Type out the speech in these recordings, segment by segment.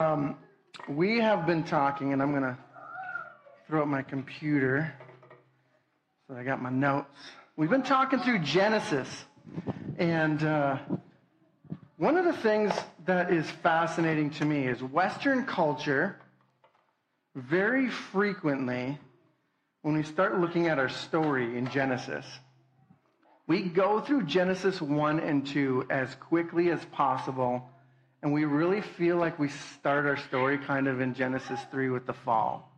Um, we have been talking, and I'm going to throw up my computer so I got my notes. We've been talking through Genesis, and uh, one of the things that is fascinating to me is Western culture very frequently, when we start looking at our story in Genesis, we go through Genesis 1 and 2 as quickly as possible, and we really feel like we start our story kind of in Genesis 3 with the fall.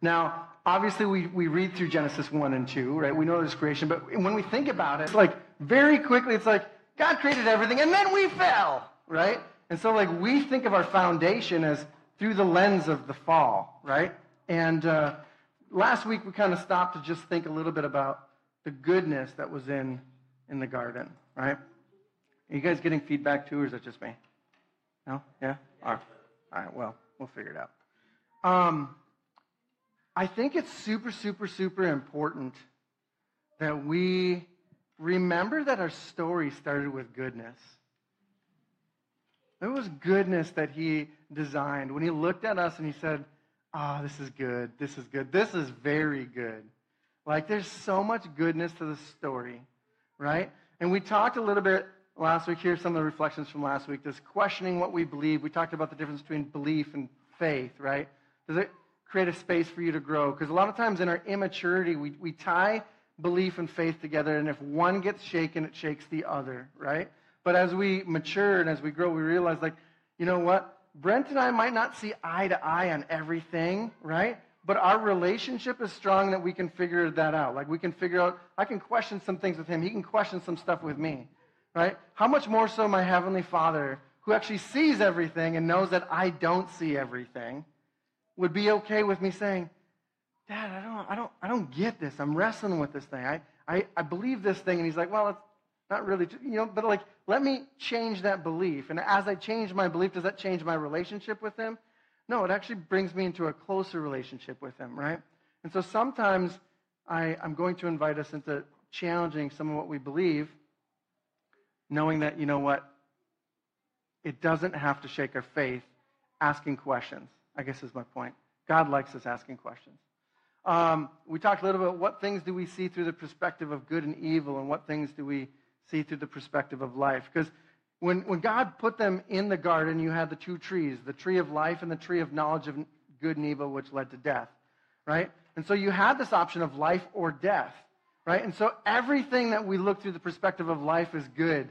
Now, obviously, we, we read through Genesis 1 and 2, right? We know there's creation, but when we think about it, like very quickly, it's like God created everything, and then we fell, right? And so, like, we think of our foundation as through the lens of the fall, right? And uh, last week, we kind of stopped to just think a little bit about the goodness that was in in the garden, right? Are you guys getting feedback too, or is it just me? No? Yeah? All right. All right, well, we'll figure it out. Um, I think it's super, super, super important that we remember that our story started with goodness. It was goodness that he designed. When he looked at us and he said, Oh, this is good. This is good. This is very good. Like, there's so much goodness to the story, right? And we talked a little bit last week. Here's some of the reflections from last week. This questioning what we believe. We talked about the difference between belief and faith, right? Does it create a space for you to grow? Because a lot of times in our immaturity, we, we tie belief and faith together, and if one gets shaken, it shakes the other, right? But as we mature and as we grow, we realize, like, you know what? Brent and I might not see eye to eye on everything, right? but our relationship is strong that we can figure that out. Like we can figure out, I can question some things with him. He can question some stuff with me, right? How much more so my Heavenly Father, who actually sees everything and knows that I don't see everything, would be okay with me saying, Dad, I don't, I don't, I don't get this. I'm wrestling with this thing. I, I, I believe this thing. And he's like, well, it's not really, you know, but like, let me change that belief. And as I change my belief, does that change my relationship with him? No, it actually brings me into a closer relationship with Him, right? And so sometimes I, I'm going to invite us into challenging some of what we believe, knowing that, you know what? It doesn't have to shake our faith asking questions, I guess is my point. God likes us asking questions. Um, we talked a little bit about what things do we see through the perspective of good and evil, and what things do we see through the perspective of life. Because when, when God put them in the garden, you had the two trees, the tree of life and the tree of knowledge of good and evil, which led to death, right? And so you had this option of life or death, right? And so everything that we look through the perspective of life is good,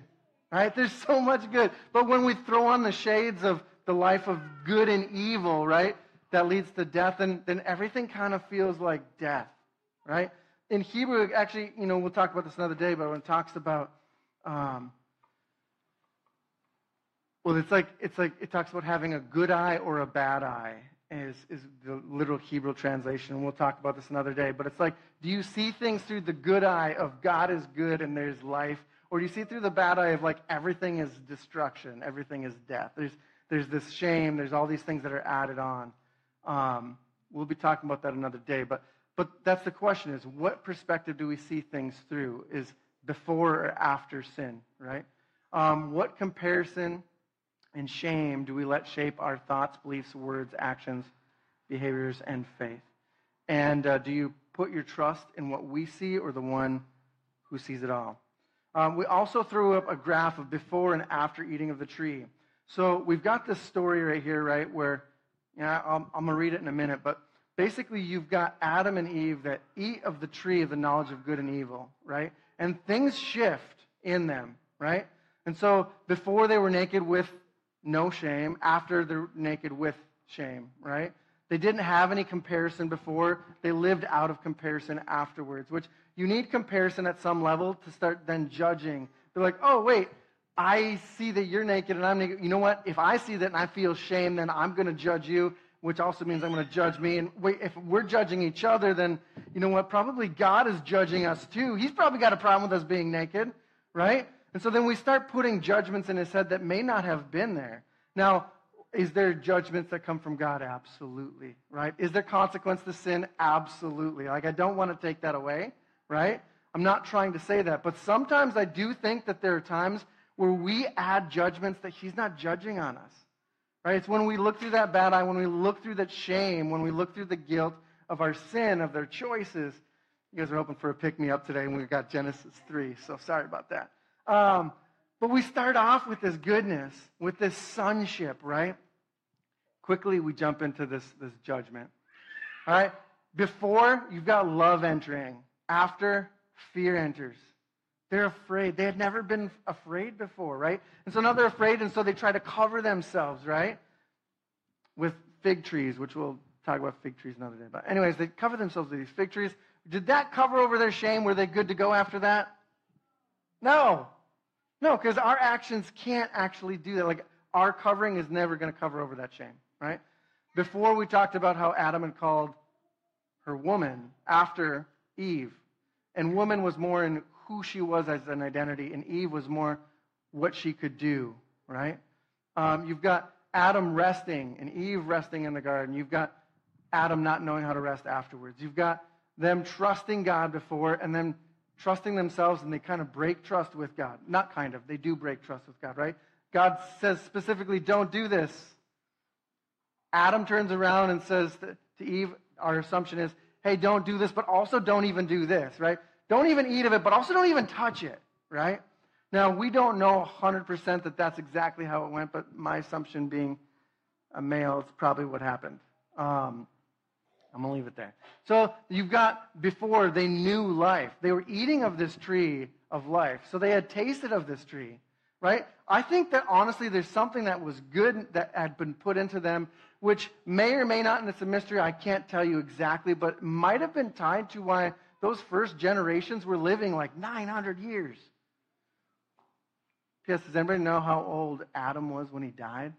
right? There's so much good. But when we throw on the shades of the life of good and evil, right, that leads to death, and then everything kind of feels like death, right? In Hebrew, actually, you know, we'll talk about this another day, but when it talks about um, well, it's like, it's like it talks about having a good eye or a bad eye, is, is the literal Hebrew translation. And we'll talk about this another day. But it's like, do you see things through the good eye of God is good and there's life? Or do you see through the bad eye of like everything is destruction, everything is death? There's, there's this shame, there's all these things that are added on. Um, we'll be talking about that another day. But, but that's the question is what perspective do we see things through? Is before or after sin, right? Um, what comparison and shame do we let shape our thoughts, beliefs, words, actions, behaviors, and faith? And uh, do you put your trust in what we see or the one who sees it all? Um, we also threw up a graph of before and after eating of the tree. So we've got this story right here, right, where, yeah, I'm, I'm going to read it in a minute, but basically you've got Adam and Eve that eat of the tree of the knowledge of good and evil, right? And things shift in them, right? And so before they were naked with no shame, after they're naked with shame, right? They didn't have any comparison before. They lived out of comparison afterwards, which you need comparison at some level to start then judging. They're like, oh, wait, I see that you're naked and I'm naked. You know what? If I see that and I feel shame, then I'm going to judge you, which also means I'm going to judge me. And wait, if we're judging each other, then you know what? Probably God is judging us too. He's probably got a problem with us being naked, right? And so then we start putting judgments in his head that may not have been there. Now, is there judgments that come from God? Absolutely, right? Is there consequence to sin? Absolutely. Like, I don't want to take that away, right? I'm not trying to say that. But sometimes I do think that there are times where we add judgments that he's not judging on us, Right? It's when we look through that bad eye, when we look through that shame, when we look through the guilt of our sin, of their choices. You guys are hoping for a pick me up today, and we've got Genesis 3, so sorry about that. Um, but we start off with this goodness, with this sonship, right? Quickly, we jump into this, this judgment. All right? Before, you've got love entering. After, fear enters. They're afraid. They had never been afraid before, right? And so now they're afraid, and so they try to cover themselves, right? With fig trees, which we'll talk about fig trees another day. But, anyways, they cover themselves with these fig trees. Did that cover over their shame? Were they good to go after that? No. No, because our actions can't actually do that. Like, our covering is never going to cover over that shame, right? Before we talked about how Adam had called her woman after Eve. And woman was more in who she was as an identity, and Eve was more what she could do, right? Um, you've got Adam resting and Eve resting in the garden. You've got Adam not knowing how to rest afterwards. You've got them trusting God before and then trusting themselves, and they kind of break trust with God. Not kind of, they do break trust with God, right? God says specifically, don't do this. Adam turns around and says to Eve, our assumption is, hey, don't do this, but also don't even do this, right? Don't even eat of it, but also don't even touch it, right? Now, we don't know 100% that that's exactly how it went, but my assumption being a male, it's probably what happened. Um, I'm going to leave it there. So you've got before they knew life. They were eating of this tree of life. So they had tasted of this tree, right? I think that honestly, there's something that was good that had been put into them, which may or may not, and it's a mystery, I can't tell you exactly, but might have been tied to why those first generations were living like 900 years. P.S. Does anybody know how old Adam was when he died?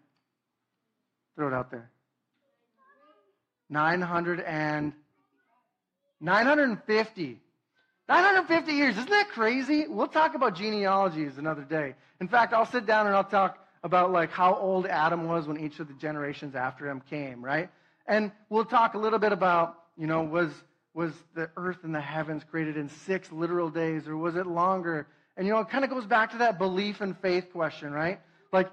Throw it out there. 900 and 950. 950 years. Isn't that crazy? We'll talk about genealogies another day. In fact, I'll sit down and I'll talk about like how old Adam was when each of the generations after him came, right? And we'll talk a little bit about, you know, was was the earth and the heavens created in 6 literal days or was it longer? And you know, it kind of goes back to that belief and faith question, right? Like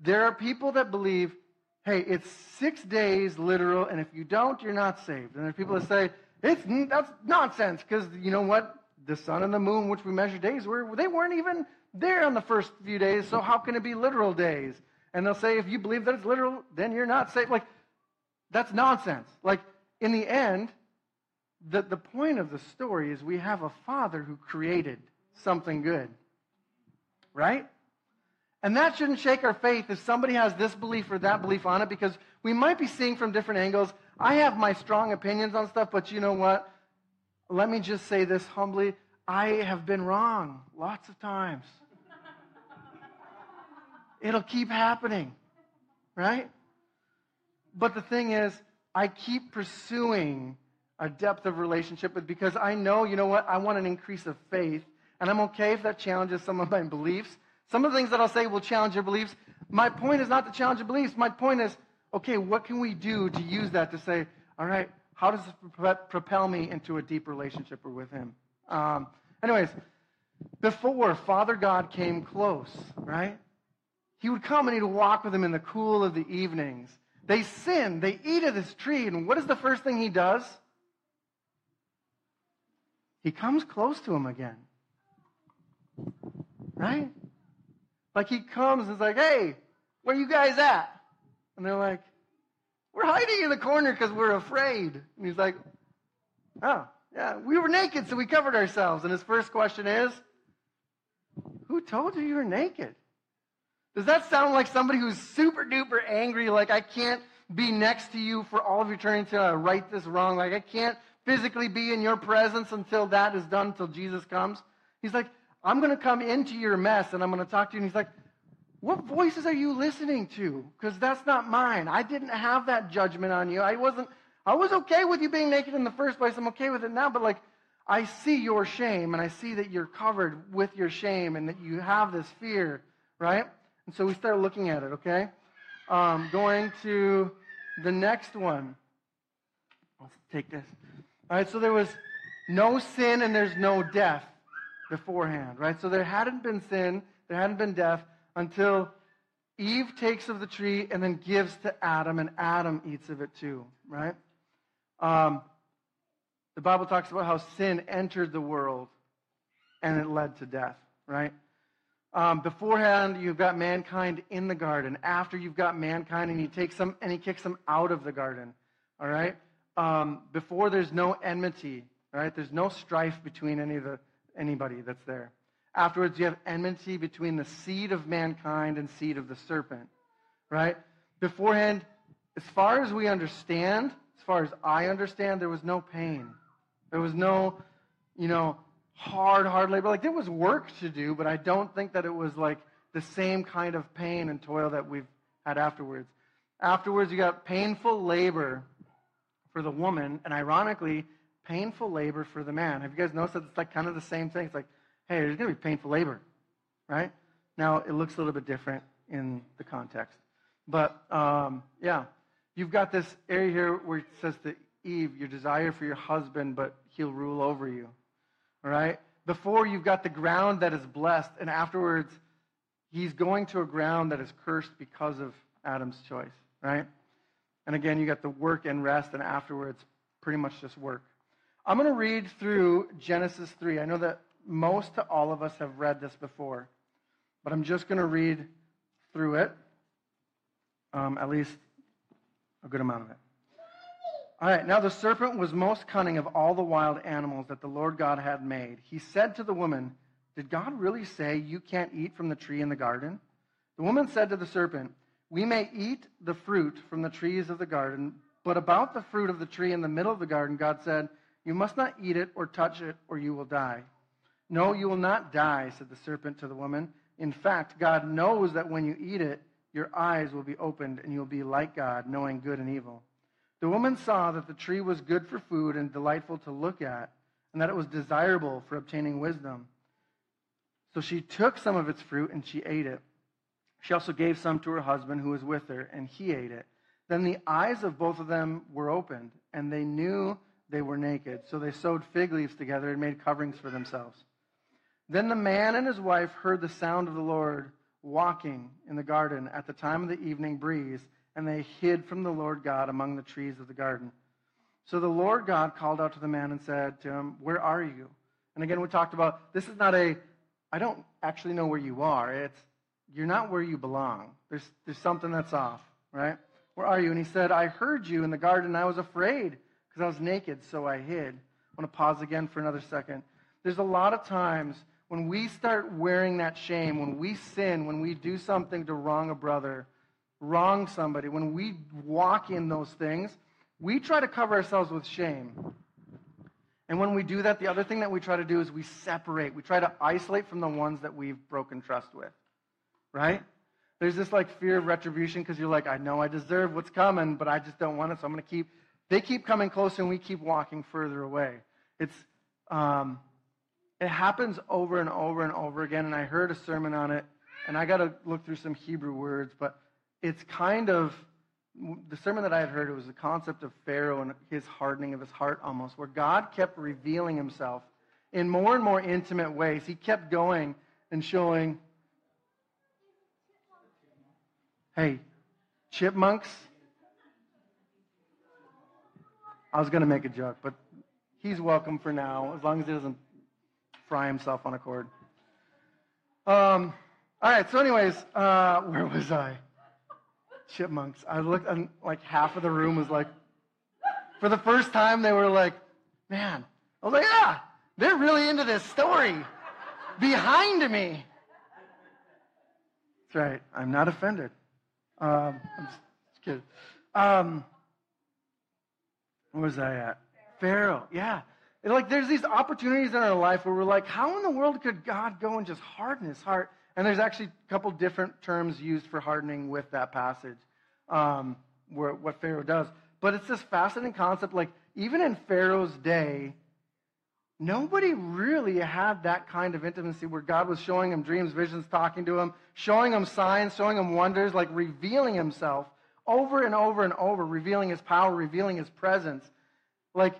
there are people that believe hey, it's six days literal, and if you don't, you're not saved. And there are people that say, it's, that's nonsense, because you know what? The sun and the moon, which we measure days, were, they weren't even there on the first few days, so how can it be literal days? And they'll say, if you believe that it's literal, then you're not saved. Like, that's nonsense. Like, in the end, the, the point of the story is we have a father who created something good. Right? And that shouldn't shake our faith if somebody has this belief or that belief on it because we might be seeing from different angles. I have my strong opinions on stuff, but you know what? Let me just say this humbly. I have been wrong lots of times. It'll keep happening, right? But the thing is, I keep pursuing a depth of relationship with because I know, you know what? I want an increase of faith, and I'm okay if that challenges some of my beliefs. Some of the things that I'll say will challenge your beliefs. My point is not to challenge your beliefs. My point is, okay, what can we do to use that to say, all right, how does this propel me into a deep relationship with Him? Um, anyways, before Father God came close, right? He would come and he'd walk with them in the cool of the evenings. They sin, they eat of this tree, and what is the first thing he does? He comes close to him again. Right? Like he comes and is like, hey, where you guys at? And they're like, we're hiding in the corner because we're afraid. And he's like, oh, yeah, we were naked, so we covered ourselves. And his first question is, who told you you were naked? Does that sound like somebody who's super duper angry, like I can't be next to you for all of eternity until I right this wrong? Like I can't physically be in your presence until that is done, until Jesus comes? He's like, I'm going to come into your mess and I'm going to talk to you. And he's like, What voices are you listening to? Because that's not mine. I didn't have that judgment on you. I wasn't, I was okay with you being naked in the first place. I'm okay with it now. But like, I see your shame and I see that you're covered with your shame and that you have this fear, right? And so we start looking at it, okay? Um, going to the next one. Let's take this. All right, so there was no sin and there's no death beforehand, right? So there hadn't been sin, there hadn't been death until Eve takes of the tree and then gives to Adam, and Adam eats of it too, right? Um, the Bible talks about how sin entered the world and it led to death, right? Um, beforehand, you've got mankind in the garden. After you've got mankind, and he takes them and he kicks them out of the garden. All right. Um, before there's no enmity. Right. There's no strife between any of the anybody that's there. Afterwards, you have enmity between the seed of mankind and seed of the serpent. Right. Beforehand, as far as we understand, as far as I understand, there was no pain. There was no, you know, hard, hard labor. Like there was work to do, but I don't think that it was like the same kind of pain and toil that we've had afterwards. Afterwards, you got painful labor for the woman, and ironically, painful labor for the man. Have you guys noticed that it's like kind of the same thing? It's like, hey, there's going to be painful labor, right? Now, it looks a little bit different in the context. But um, yeah, you've got this area here where it says to Eve, your desire for your husband, but he'll rule over you. All right? Before you've got the ground that is blessed, and afterwards, he's going to a ground that is cursed because of Adam's choice, right? And again, you got the work and rest, and afterwards, pretty much just work. I'm going to read through Genesis 3. I know that most to all of us have read this before, but I'm just going to read through it, um, at least a good amount of it. All right, now the serpent was most cunning of all the wild animals that the Lord God had made. He said to the woman, Did God really say you can't eat from the tree in the garden? The woman said to the serpent, We may eat the fruit from the trees of the garden, but about the fruit of the tree in the middle of the garden, God said, You must not eat it or touch it, or you will die. No, you will not die, said the serpent to the woman. In fact, God knows that when you eat it, your eyes will be opened, and you will be like God, knowing good and evil. The woman saw that the tree was good for food and delightful to look at, and that it was desirable for obtaining wisdom. So she took some of its fruit and she ate it. She also gave some to her husband who was with her, and he ate it. Then the eyes of both of them were opened, and they knew they were naked. So they sewed fig leaves together and made coverings for themselves. Then the man and his wife heard the sound of the Lord walking in the garden at the time of the evening breeze and they hid from the Lord God among the trees of the garden. So the Lord God called out to the man and said to him, Where are you? And again, we talked about this is not a, I don't actually know where you are. It's, you're not where you belong. There's, there's something that's off, right? Where are you? And he said, I heard you in the garden. And I was afraid because I was naked, so I hid. I want to pause again for another second. There's a lot of times when we start wearing that shame, when we sin, when we do something to wrong a brother, wrong somebody, when we walk in those things, we try to cover ourselves with shame. And when we do that, the other thing that we try to do is we separate. We try to isolate from the ones that we've broken trust with. Right? There's this like fear of retribution because you're like, I know I deserve what's coming, but I just don't want it, so I'm going to keep. They keep coming closer, and we keep walking further away. It's um, it happens over and over and over again. And I heard a sermon on it, and I got to look through some Hebrew words, but it's kind of the sermon that I had heard, it was the concept of Pharaoh and his hardening of his heart almost, where God kept revealing himself in more and more intimate ways. He kept going and showing, hey, chipmunks. I was going to make a joke, but he's welcome for now, as long as he doesn't fry himself on a cord. Um, all right, so, anyways, uh, where was I? chipmunks. I looked, and like half of the room was like, for the first time, they were like, man. I was like, ah, they're really into this story behind me. That's right. I'm not offended. Um, I'm just, just kidding. Um, where was I at? Pharaoh. Yeah. like there's these opportunities in our life where we're like, how in the world could God go and just harden his heart? And there's actually a couple different terms used for hardening with that passage, um, where, what Pharaoh does. But it's this fascinating concept. Like, even in Pharaoh's day, nobody really had that kind of intimacy where God was showing him dreams, visions, talking to him, showing him signs, showing him wonders, like revealing himself over and over and over, revealing his power, revealing his presence. Like,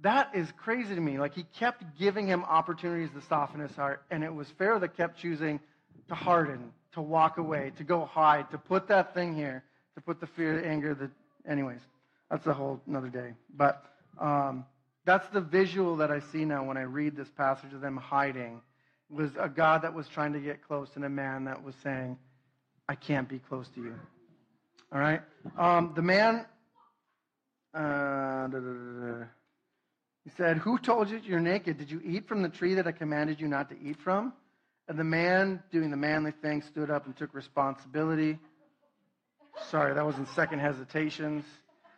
that is crazy to me. Like he kept giving him opportunities to soften his heart, and it was Pharaoh that kept choosing to harden, to walk away, to go hide, to put that thing here, to put the fear, the anger, the. Anyways, that's a whole another day. But um, that's the visual that I see now when I read this passage of them hiding. was a God that was trying to get close and a man that was saying, I can't be close to you. All right? Um, the man, uh, he said, Who told you you're naked? Did you eat from the tree that I commanded you not to eat from? And the man, doing the manly thing, stood up and took responsibility. Sorry, that was in second hesitations.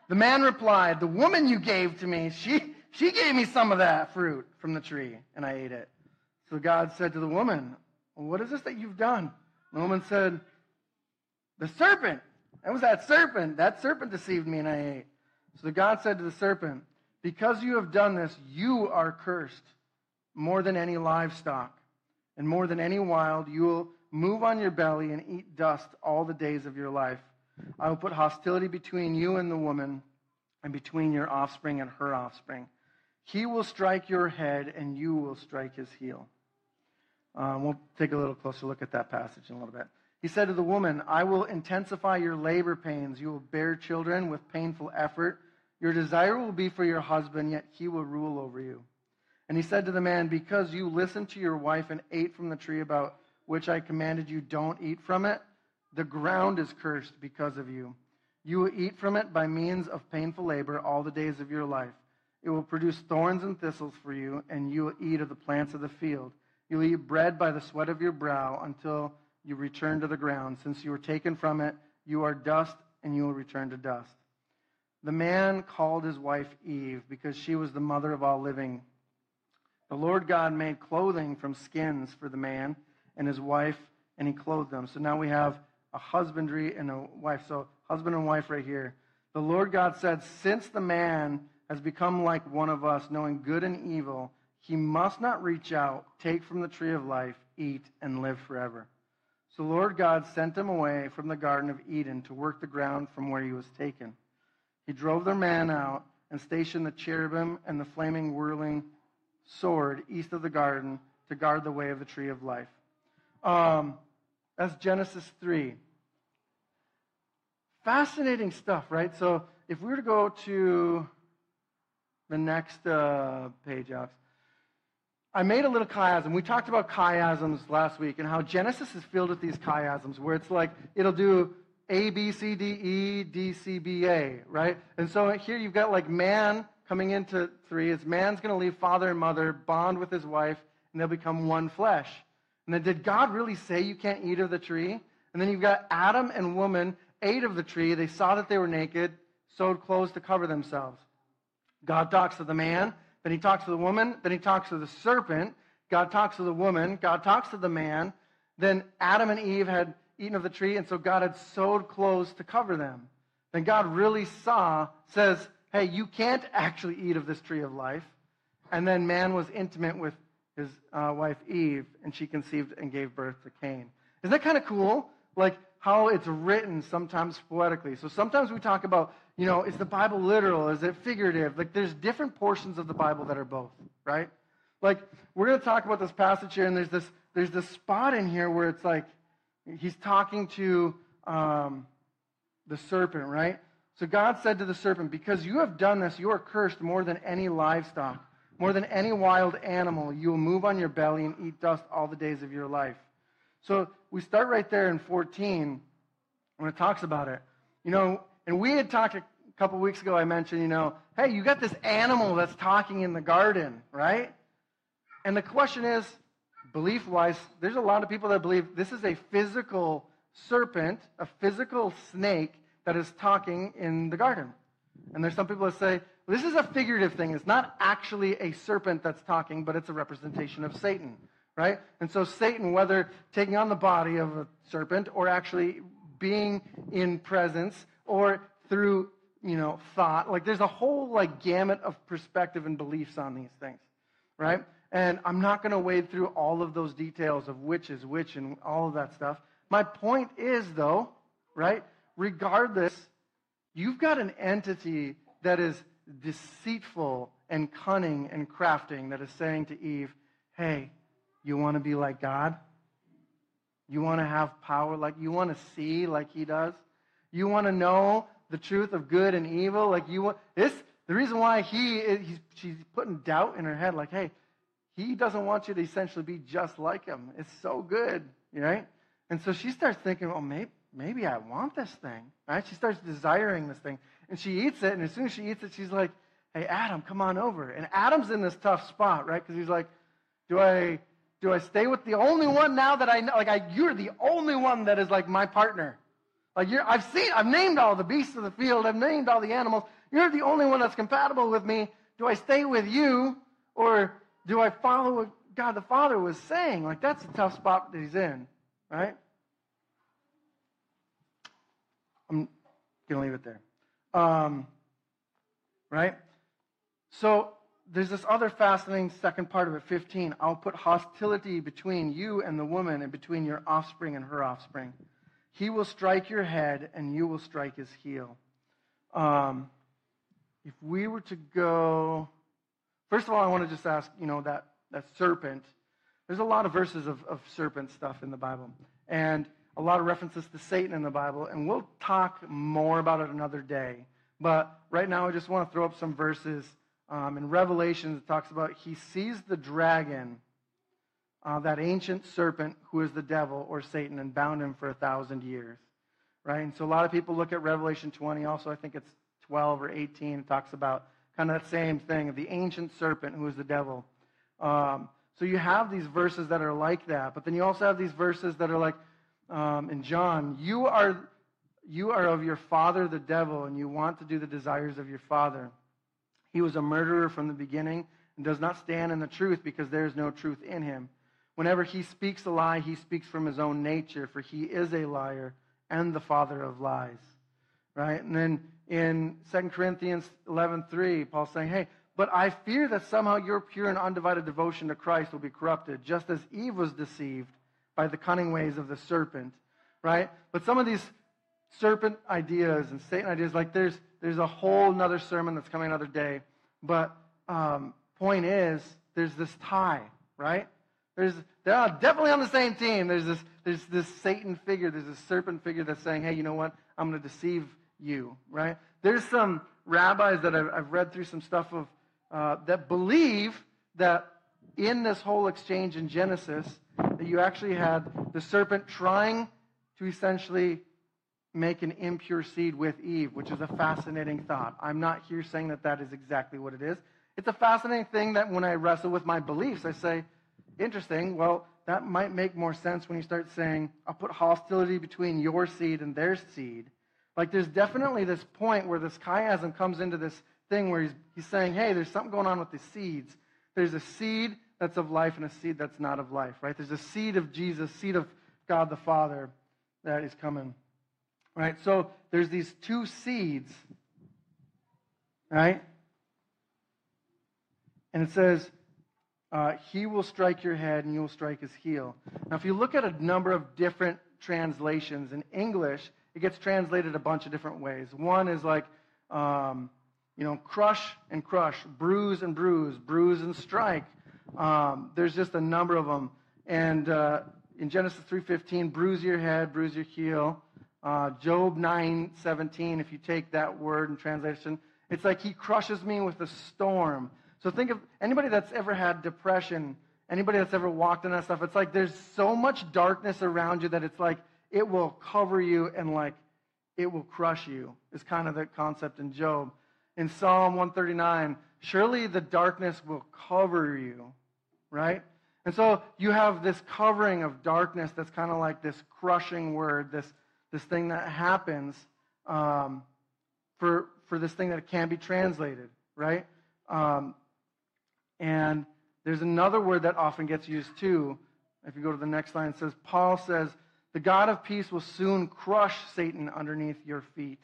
The man replied, The woman you gave to me, she, she gave me some of that fruit from the tree, and I ate it. So God said to the woman, What is this that you've done? The woman said, The serpent. That was that serpent. That serpent deceived me, and I ate. So God said to the serpent, Because you have done this, you are cursed more than any livestock, and more than any wild. You will move on your belly and eat dust all the days of your life. I will put hostility between you and the woman, and between your offspring and her offspring. He will strike your head, and you will strike his heel. Um, we'll take a little closer look at that passage in a little bit. He said to the woman, I will intensify your labor pains. You will bear children with painful effort. Your desire will be for your husband, yet he will rule over you. And he said to the man, Because you listened to your wife and ate from the tree about which I commanded you, don't eat from it. The ground is cursed because of you. You will eat from it by means of painful labor all the days of your life. It will produce thorns and thistles for you, and you will eat of the plants of the field. You will eat bread by the sweat of your brow until you return to the ground. Since you were taken from it, you are dust, and you will return to dust. The man called his wife Eve because she was the mother of all living. The Lord God made clothing from skins for the man and his wife, and he clothed them. So now we have a husbandry and a wife. So, husband and wife right here. The Lord God said, Since the man has become like one of us, knowing good and evil, he must not reach out, take from the tree of life, eat, and live forever. The Lord God sent him away from the Garden of Eden to work the ground from where he was taken. He drove the man out and stationed the cherubim and the flaming whirling sword east of the garden to guard the way of the tree of life. Um, that's Genesis 3. Fascinating stuff, right? So if we were to go to the next uh, page, Alex. I made a little chiasm. We talked about chiasms last week and how Genesis is filled with these chiasms where it's like it'll do A, B, C, D, E, D, C, B, A, right? And so here you've got like man coming into three. It's man's going to leave father and mother, bond with his wife, and they'll become one flesh. And then did God really say you can't eat of the tree? And then you've got Adam and woman ate of the tree. They saw that they were naked, sewed clothes to cover themselves. God talks to the man, then he talks to the woman, then he talks to the serpent. God talks to the woman, God talks to the man. Then Adam and Eve had eaten of the tree, and so God had sewed clothes to cover them. Then God really saw, says, hey, you can't actually eat of this tree of life. And then man was intimate with his uh, wife Eve, and she conceived and gave birth to Cain. Isn't that kind of cool? Like how it's written sometimes poetically. So sometimes we talk about you know, is the Bible literal? Is it figurative? Like, there's different portions of the Bible that are both, right? Like, we're going to talk about this passage here, and there's this, there's this spot in here where it's like he's talking to um, the serpent, right? So God said to the serpent, Because you have done this, you are cursed more than any livestock, more than any wild animal. You will move on your belly and eat dust all the days of your life. So we start right there in 14 when it talks about it. You know, and we had talked a couple weeks ago, I mentioned, you know, hey, you got this animal that's talking in the garden, right? And the question is, belief wise, there's a lot of people that believe this is a physical serpent, a physical snake that is talking in the garden. And there's some people that say, this is a figurative thing. It's not actually a serpent that's talking, but it's a representation of Satan, right? And so Satan, whether taking on the body of a serpent or actually being in presence or through, you know, thought. Like there's a whole like gamut of perspective and beliefs on these things, right? And I'm not going to wade through all of those details of which is which and all of that stuff. My point is, though, right? Regardless, you've got an entity that is deceitful and cunning and crafting that is saying to Eve, hey, you want to be like God? You want to have power like you want to see like he does? You want to know the truth of good and evil? Like you want this the reason why he he's, she's putting doubt in her head like hey he doesn't want you to essentially be just like him. It's so good right? And so she starts thinking well maybe maybe i want this thing right? She starts desiring this thing. And she eats it and as soon as she eats it she's like hey adam come on over. And adam's in this tough spot right? Because he's like do i do I stay with the only one now that I know? Like, I, you're the only one that is like my partner. Like, you're, I've seen, I've named all the beasts of the field, I've named all the animals. You're the only one that's compatible with me. Do I stay with you or do I follow what God the Father was saying? Like, that's a tough spot that he's in, right? I'm to leave it there. Um, right? So, there's this other fascinating second part of it, 15. I'll put hostility between you and the woman and between your offspring and her offspring. He will strike your head and you will strike his heel. Um, if we were to go, first of all, I want to just ask, you know, that, that serpent. There's a lot of verses of, of serpent stuff in the Bible, and a lot of references to Satan in the Bible, and we'll talk more about it another day. But right now, I just want to throw up some verses um, in Revelation, it talks about he sees the dragon, uh, that ancient serpent who is the devil or Satan, and bound him for a thousand years. Right? And so a lot of people look at Revelation 20. Also, I think it's 12 or 18. It talks about kind of that same thing of the ancient serpent who is the devil. Um, so you have these verses that are like that, but then you also have these verses that are like um, in John, you are you are of your father the devil, and you want to do the desires of your father. He was a murderer from the beginning and does not stand in the truth because there is no truth in him. Whenever he speaks a lie, he speaks from his own nature, for he is a liar and the father of lies. Right? And then in 2 Corinthians 11:3, Paul's saying, "Hey, but I fear that somehow your pure and undivided devotion to Christ will be corrupted, just as Eve was deceived by the cunning ways of the serpent." Right? But some of these serpent ideas and Satan ideas, like there's there's a whole another sermon that's coming another day. But um, point is, there's this tie, right? There's they're definitely on the same team. There's this there's this Satan figure, there's this serpent figure that's saying, hey, you know what? I'm going to deceive you, right? There's some rabbis that I've, I've read through some stuff of uh, that believe that in this whole exchange in Genesis, that you actually had the serpent trying to essentially make an impure seed with Eve, which is a fascinating thought. I'm not here saying that that is exactly what it is. It's a fascinating thing that when I wrestle with my beliefs, I say, interesting, well, that might make more sense when you start saying, I'll put hostility between your seed and their seed. Like, there's definitely this point where this chiasm comes into this thing where he's, he's saying, hey, there's something going on with the seeds. There's a seed that's of life and a seed that's not of life, right? There's a seed of Jesus, seed of God the Father that is coming. Right? So there's these two seeds, right? And it says, uh, He will strike your head and you will strike his heel. Now, if you look at a number of different translations in English, it gets translated a bunch of different ways. One is like, um, you know, crush and crush, bruise and bruise, bruise and strike. Um, there's just a number of them. And uh, in Genesis 3:15, bruise your head, bruise your heel. Uh, Job 9:17, if you take that word in translation, it's like he crushes me with a storm. So think of anybody that's ever had depression, anybody that's ever walked in that stuff, it's like there's so much darkness around you that it's like it will cover you and like it will crush you, is kind of the concept in Job. In Psalm 139, surely the darkness will cover you, right? And so you have this covering of darkness that's kind of like this crushing word, this this thing that happens um, for, for this thing that can't be translated, right? Um, and there's another word that often gets used too. If you go to the next line, it says, Paul says, The God of peace will soon crush Satan underneath your feet.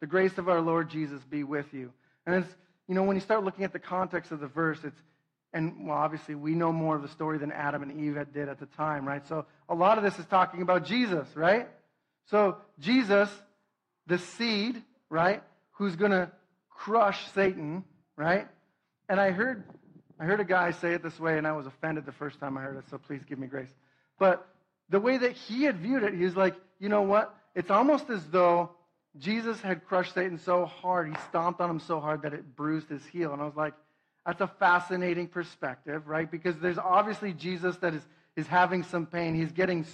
The grace of our Lord Jesus be with you. And it's, you know, when you start looking at the context of the verse, it's, and well, obviously we know more of the story than Adam and Eve did at the time, right? So a lot of this is talking about Jesus, right? So, Jesus, the seed, right, who's going to crush Satan, right? And I heard, I heard a guy say it this way, and I was offended the first time I heard it, so please give me grace. But the way that he had viewed it, he was like, you know what? It's almost as though Jesus had crushed Satan so hard, he stomped on him so hard that it bruised his heel. And I was like, that's a fascinating perspective, right? Because there's obviously Jesus that is, is having some pain. He's getting,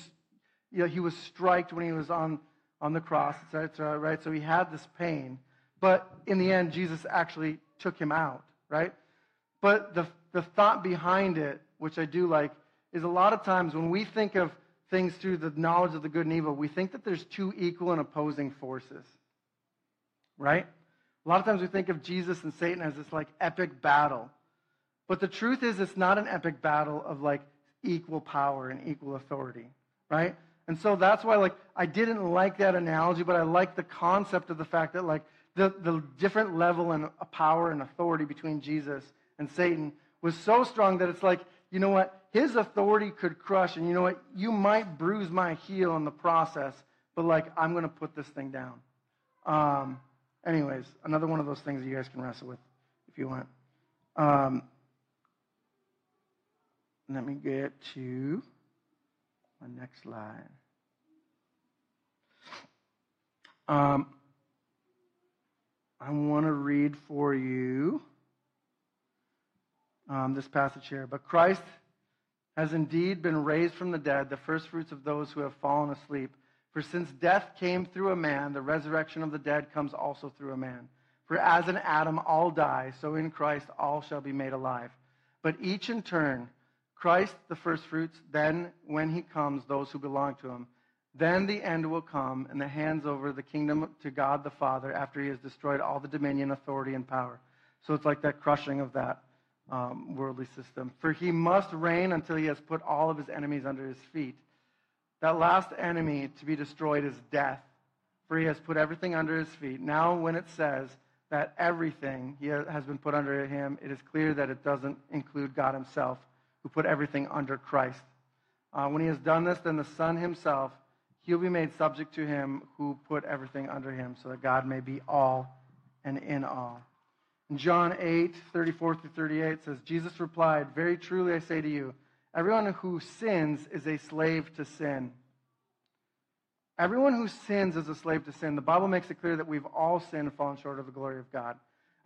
you know, he was striked when he was on, on the cross, etc., right? So he had this pain. But in the end, Jesus actually took him out, right? But the, the thought behind it, which I do like, is a lot of times when we think of things through the knowledge of the good and evil, we think that there's two equal and opposing forces. Right? A lot of times we think of Jesus and Satan as this like epic battle. But the truth is it's not an epic battle of like equal power and equal authority, right? And so that's why like I didn't like that analogy, but I like the concept of the fact that like the, the different level and power and authority between Jesus and Satan was so strong that it's like, you know what? His authority could crush, and you know what? You might bruise my heel in the process, but like, I'm going to put this thing down. Um, anyways, another one of those things that you guys can wrestle with if you want. Um, let me get to my next slide. Um, I want to read for you um, this passage here. But Christ has indeed been raised from the dead, the firstfruits of those who have fallen asleep. For since death came through a man, the resurrection of the dead comes also through a man. For as in Adam all die, so in Christ all shall be made alive. But each in turn, Christ the firstfruits, then when he comes, those who belong to him. Then the end will come, and the hands over the kingdom to God the Father after he has destroyed all the dominion, authority, and power. So it's like that crushing of that um, worldly system. For he must reign until he has put all of his enemies under his feet. That last enemy to be destroyed is death, for he has put everything under his feet. Now, when it says that everything has been put under him, it is clear that it doesn't include God himself, who put everything under Christ. Uh, when he has done this, then the Son himself, he'll be made subject to him who put everything under him, so that God may be all and in all. In John 8, 34 through 38 says, Jesus replied, Very truly I say to you, everyone who sins is a slave to sin. Everyone who sins is a slave to sin. The Bible makes it clear that we've all sinned and fallen short of the glory of God.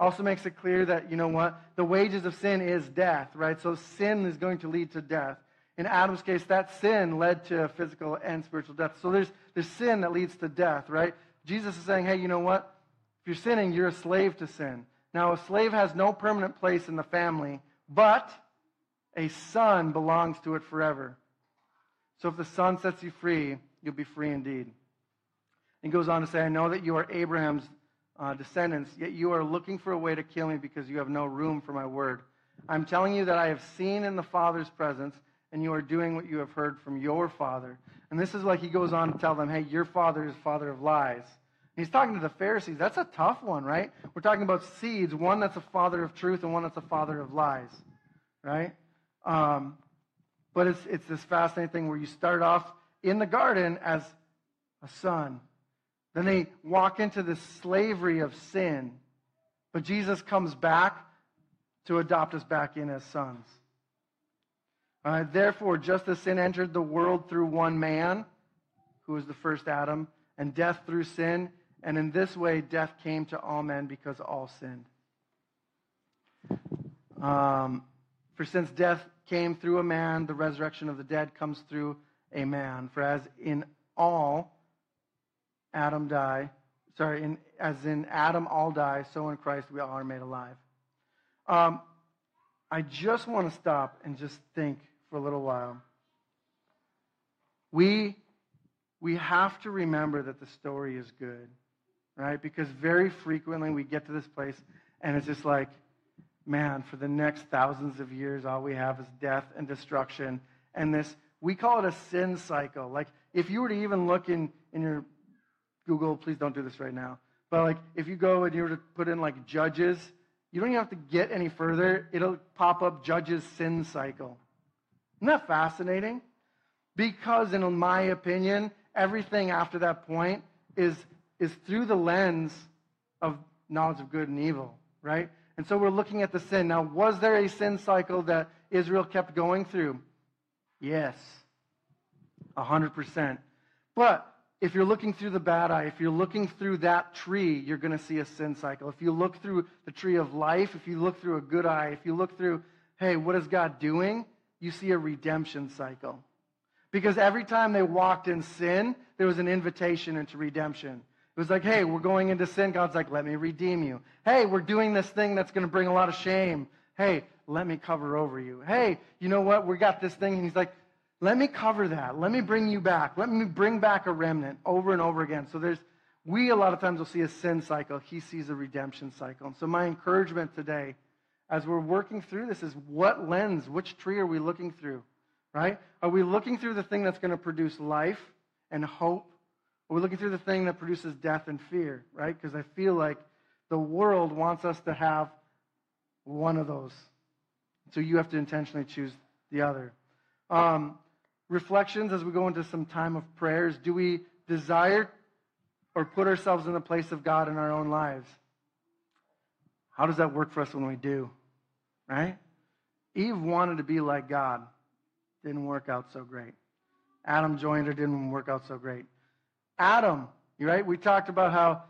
Also makes it clear that, you know what? The wages of sin is death, right? So sin is going to lead to death. In Adam's case, that sin led to physical and spiritual death. So there's, there's sin that leads to death, right? Jesus is saying, hey, you know what? If you're sinning, you're a slave to sin. Now, a slave has no permanent place in the family, but a son belongs to it forever. So if the son sets you free, you'll be free indeed. And goes on to say, I know that you are Abraham's uh, descendants, yet you are looking for a way to kill me because you have no room for my word. I'm telling you that I have seen in the Father's presence, and you are doing what you have heard from your father. And this is like he goes on to tell them, hey, your father is father of lies. He's talking to the Pharisees. That's a tough one, right? We're talking about seeds, one that's a father of truth and one that's a father of lies, right? Um, but it's, it's this fascinating thing where you start off in the garden as a son. Then they walk into this slavery of sin. But Jesus comes back to adopt us back in as sons. Uh, therefore, just as sin entered the world through one man, who was the first Adam, and death through sin, and in this way, death came to all men because all sinned. Um, for since death came through a man, the resurrection of the dead comes through a man. For as in all Adam die, sorry, in, as in Adam all die, so in Christ we all are made alive. Um, I just want to stop and just think for a little while. We, we have to remember that the story is good right? Because very frequently we get to this place and it's just like, man, for the next thousands of years, all we have is death and destruction. And this, we call it a sin cycle. Like, if you were to even look in, in your Google, please don't do this right now. But like, if you go and you were to put in like judges, you don't even have to get any further. It'll pop up judges sin cycle. Isn't that fascinating? Because, in my opinion, everything after that point is is through the lens of knowledge of good and evil, right? And so we're looking at the sin. Now, was there a sin cycle that Israel kept going through? Yes. 100%. But if you're looking through the bad eye, if you're looking through that tree, you're going to see a sin cycle. If you look through the tree of life, if you look through a good eye, if you look through, hey, what is God doing? You see a redemption cycle. Because every time they walked in sin, there was an invitation into redemption. It was like, hey, we're going into sin. God's like, let me redeem you. Hey, we're doing this thing that's going to bring a lot of shame. Hey, let me cover over you. Hey, you know what? We got this thing. And he's like, let me cover that. Let me bring you back. Let me bring back a remnant over and over again. So there's, we a lot of times will see a sin cycle. He sees a redemption cycle. And so my encouragement today, as we're working through this, is what lens, which tree are we looking through? Right? Are we looking through the thing that's going to produce life and hope? Are we looking through the thing that produces death and fear? Right? Because I feel like the world wants us to have one of those. So you have to intentionally choose the other. Um, reflections as we go into some time of prayers. Do we desire or put ourselves in the place of God in our own lives? How does that work for us when we do? Right? Eve wanted to be like God. Didn't work out so great. Adam joined her, didn't work out so great. Adam, right? We talked about how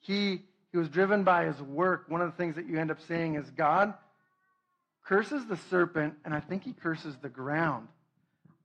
he, he was driven by his work. One of the things that you end up seeing is God curses the serpent, and I think he curses the ground.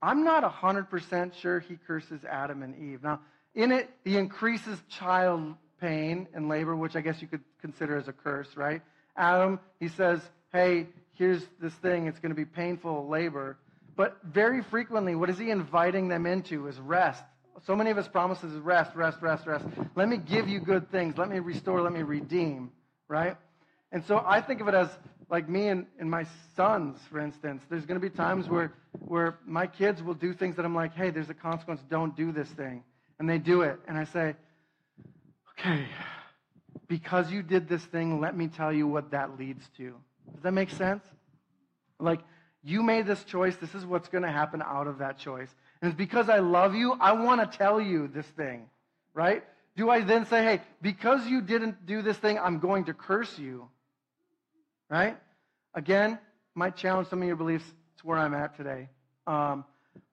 I'm not 100% sure he curses Adam and Eve. Now, in it, he increases child pain and labor, which I guess you could consider as a curse, right? Adam, he says, hey, here's this thing, it's going to be painful labor. But very frequently, what is he inviting them into is rest. So many of his promises is rest, rest, rest, rest. Let me give you good things. Let me restore. Let me redeem, right? And so I think of it as like me and, and my sons, for instance. There's going to be times where, where my kids will do things that I'm like, hey, there's a consequence. Don't do this thing. And they do it. And I say, okay, because you did this thing, let me tell you what that leads to. Does that make sense? Like, you made this choice. This is what's going to happen out of that choice. And because I love you, I want to tell you this thing, right? Do I then say, hey, because you didn't do this thing, I'm going to curse you? Right? Again, might challenge some of your beliefs. It's where I'm at today. Um,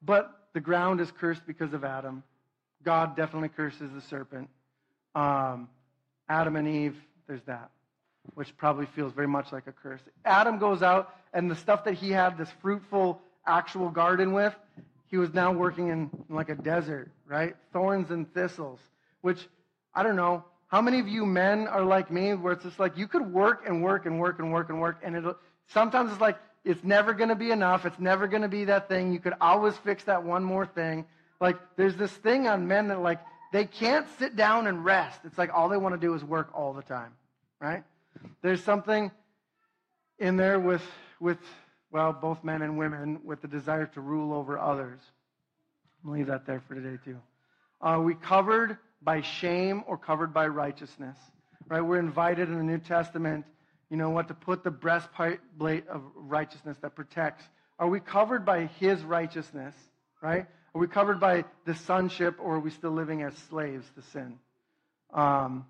but the ground is cursed because of Adam. God definitely curses the serpent. Um, Adam and Eve, there's that, which probably feels very much like a curse. Adam goes out, and the stuff that he had this fruitful, actual garden with, he was now working in like a desert, right? Thorns and thistles, which I don't know. How many of you men are like me where it's just like you could work and work and work and work and work and it'll sometimes it's like it's never going to be enough. It's never going to be that thing. You could always fix that one more thing. Like there's this thing on men that like they can't sit down and rest. It's like all they want to do is work all the time, right? There's something in there with with well, both men and women with the desire to rule over others. I'll leave that there for today, too. Are we covered by shame or covered by righteousness? Right? We're invited in the New Testament, you know what, to put the breastplate of righteousness that protects. Are we covered by his righteousness? Right? Are we covered by the sonship or are we still living as slaves to sin? Um,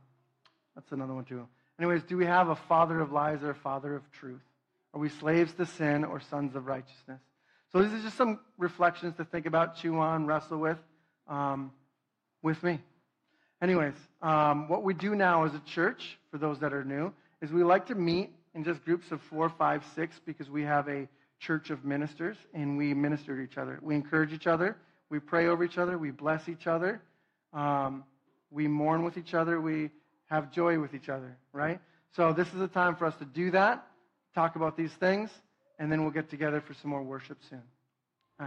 that's another one, too. Anyways, do we have a father of lies or a father of truth? Are we slaves to sin or sons of righteousness? So these are just some reflections to think about, chew on, wrestle with, um, with me. Anyways, um, what we do now as a church, for those that are new, is we like to meet in just groups of four, five, six, because we have a church of ministers and we minister to each other. We encourage each other. We pray over each other. We bless each other. Um, we mourn with each other. We have joy with each other, right? So this is a time for us to do that talk about these things, and then we'll get together for some more worship soon.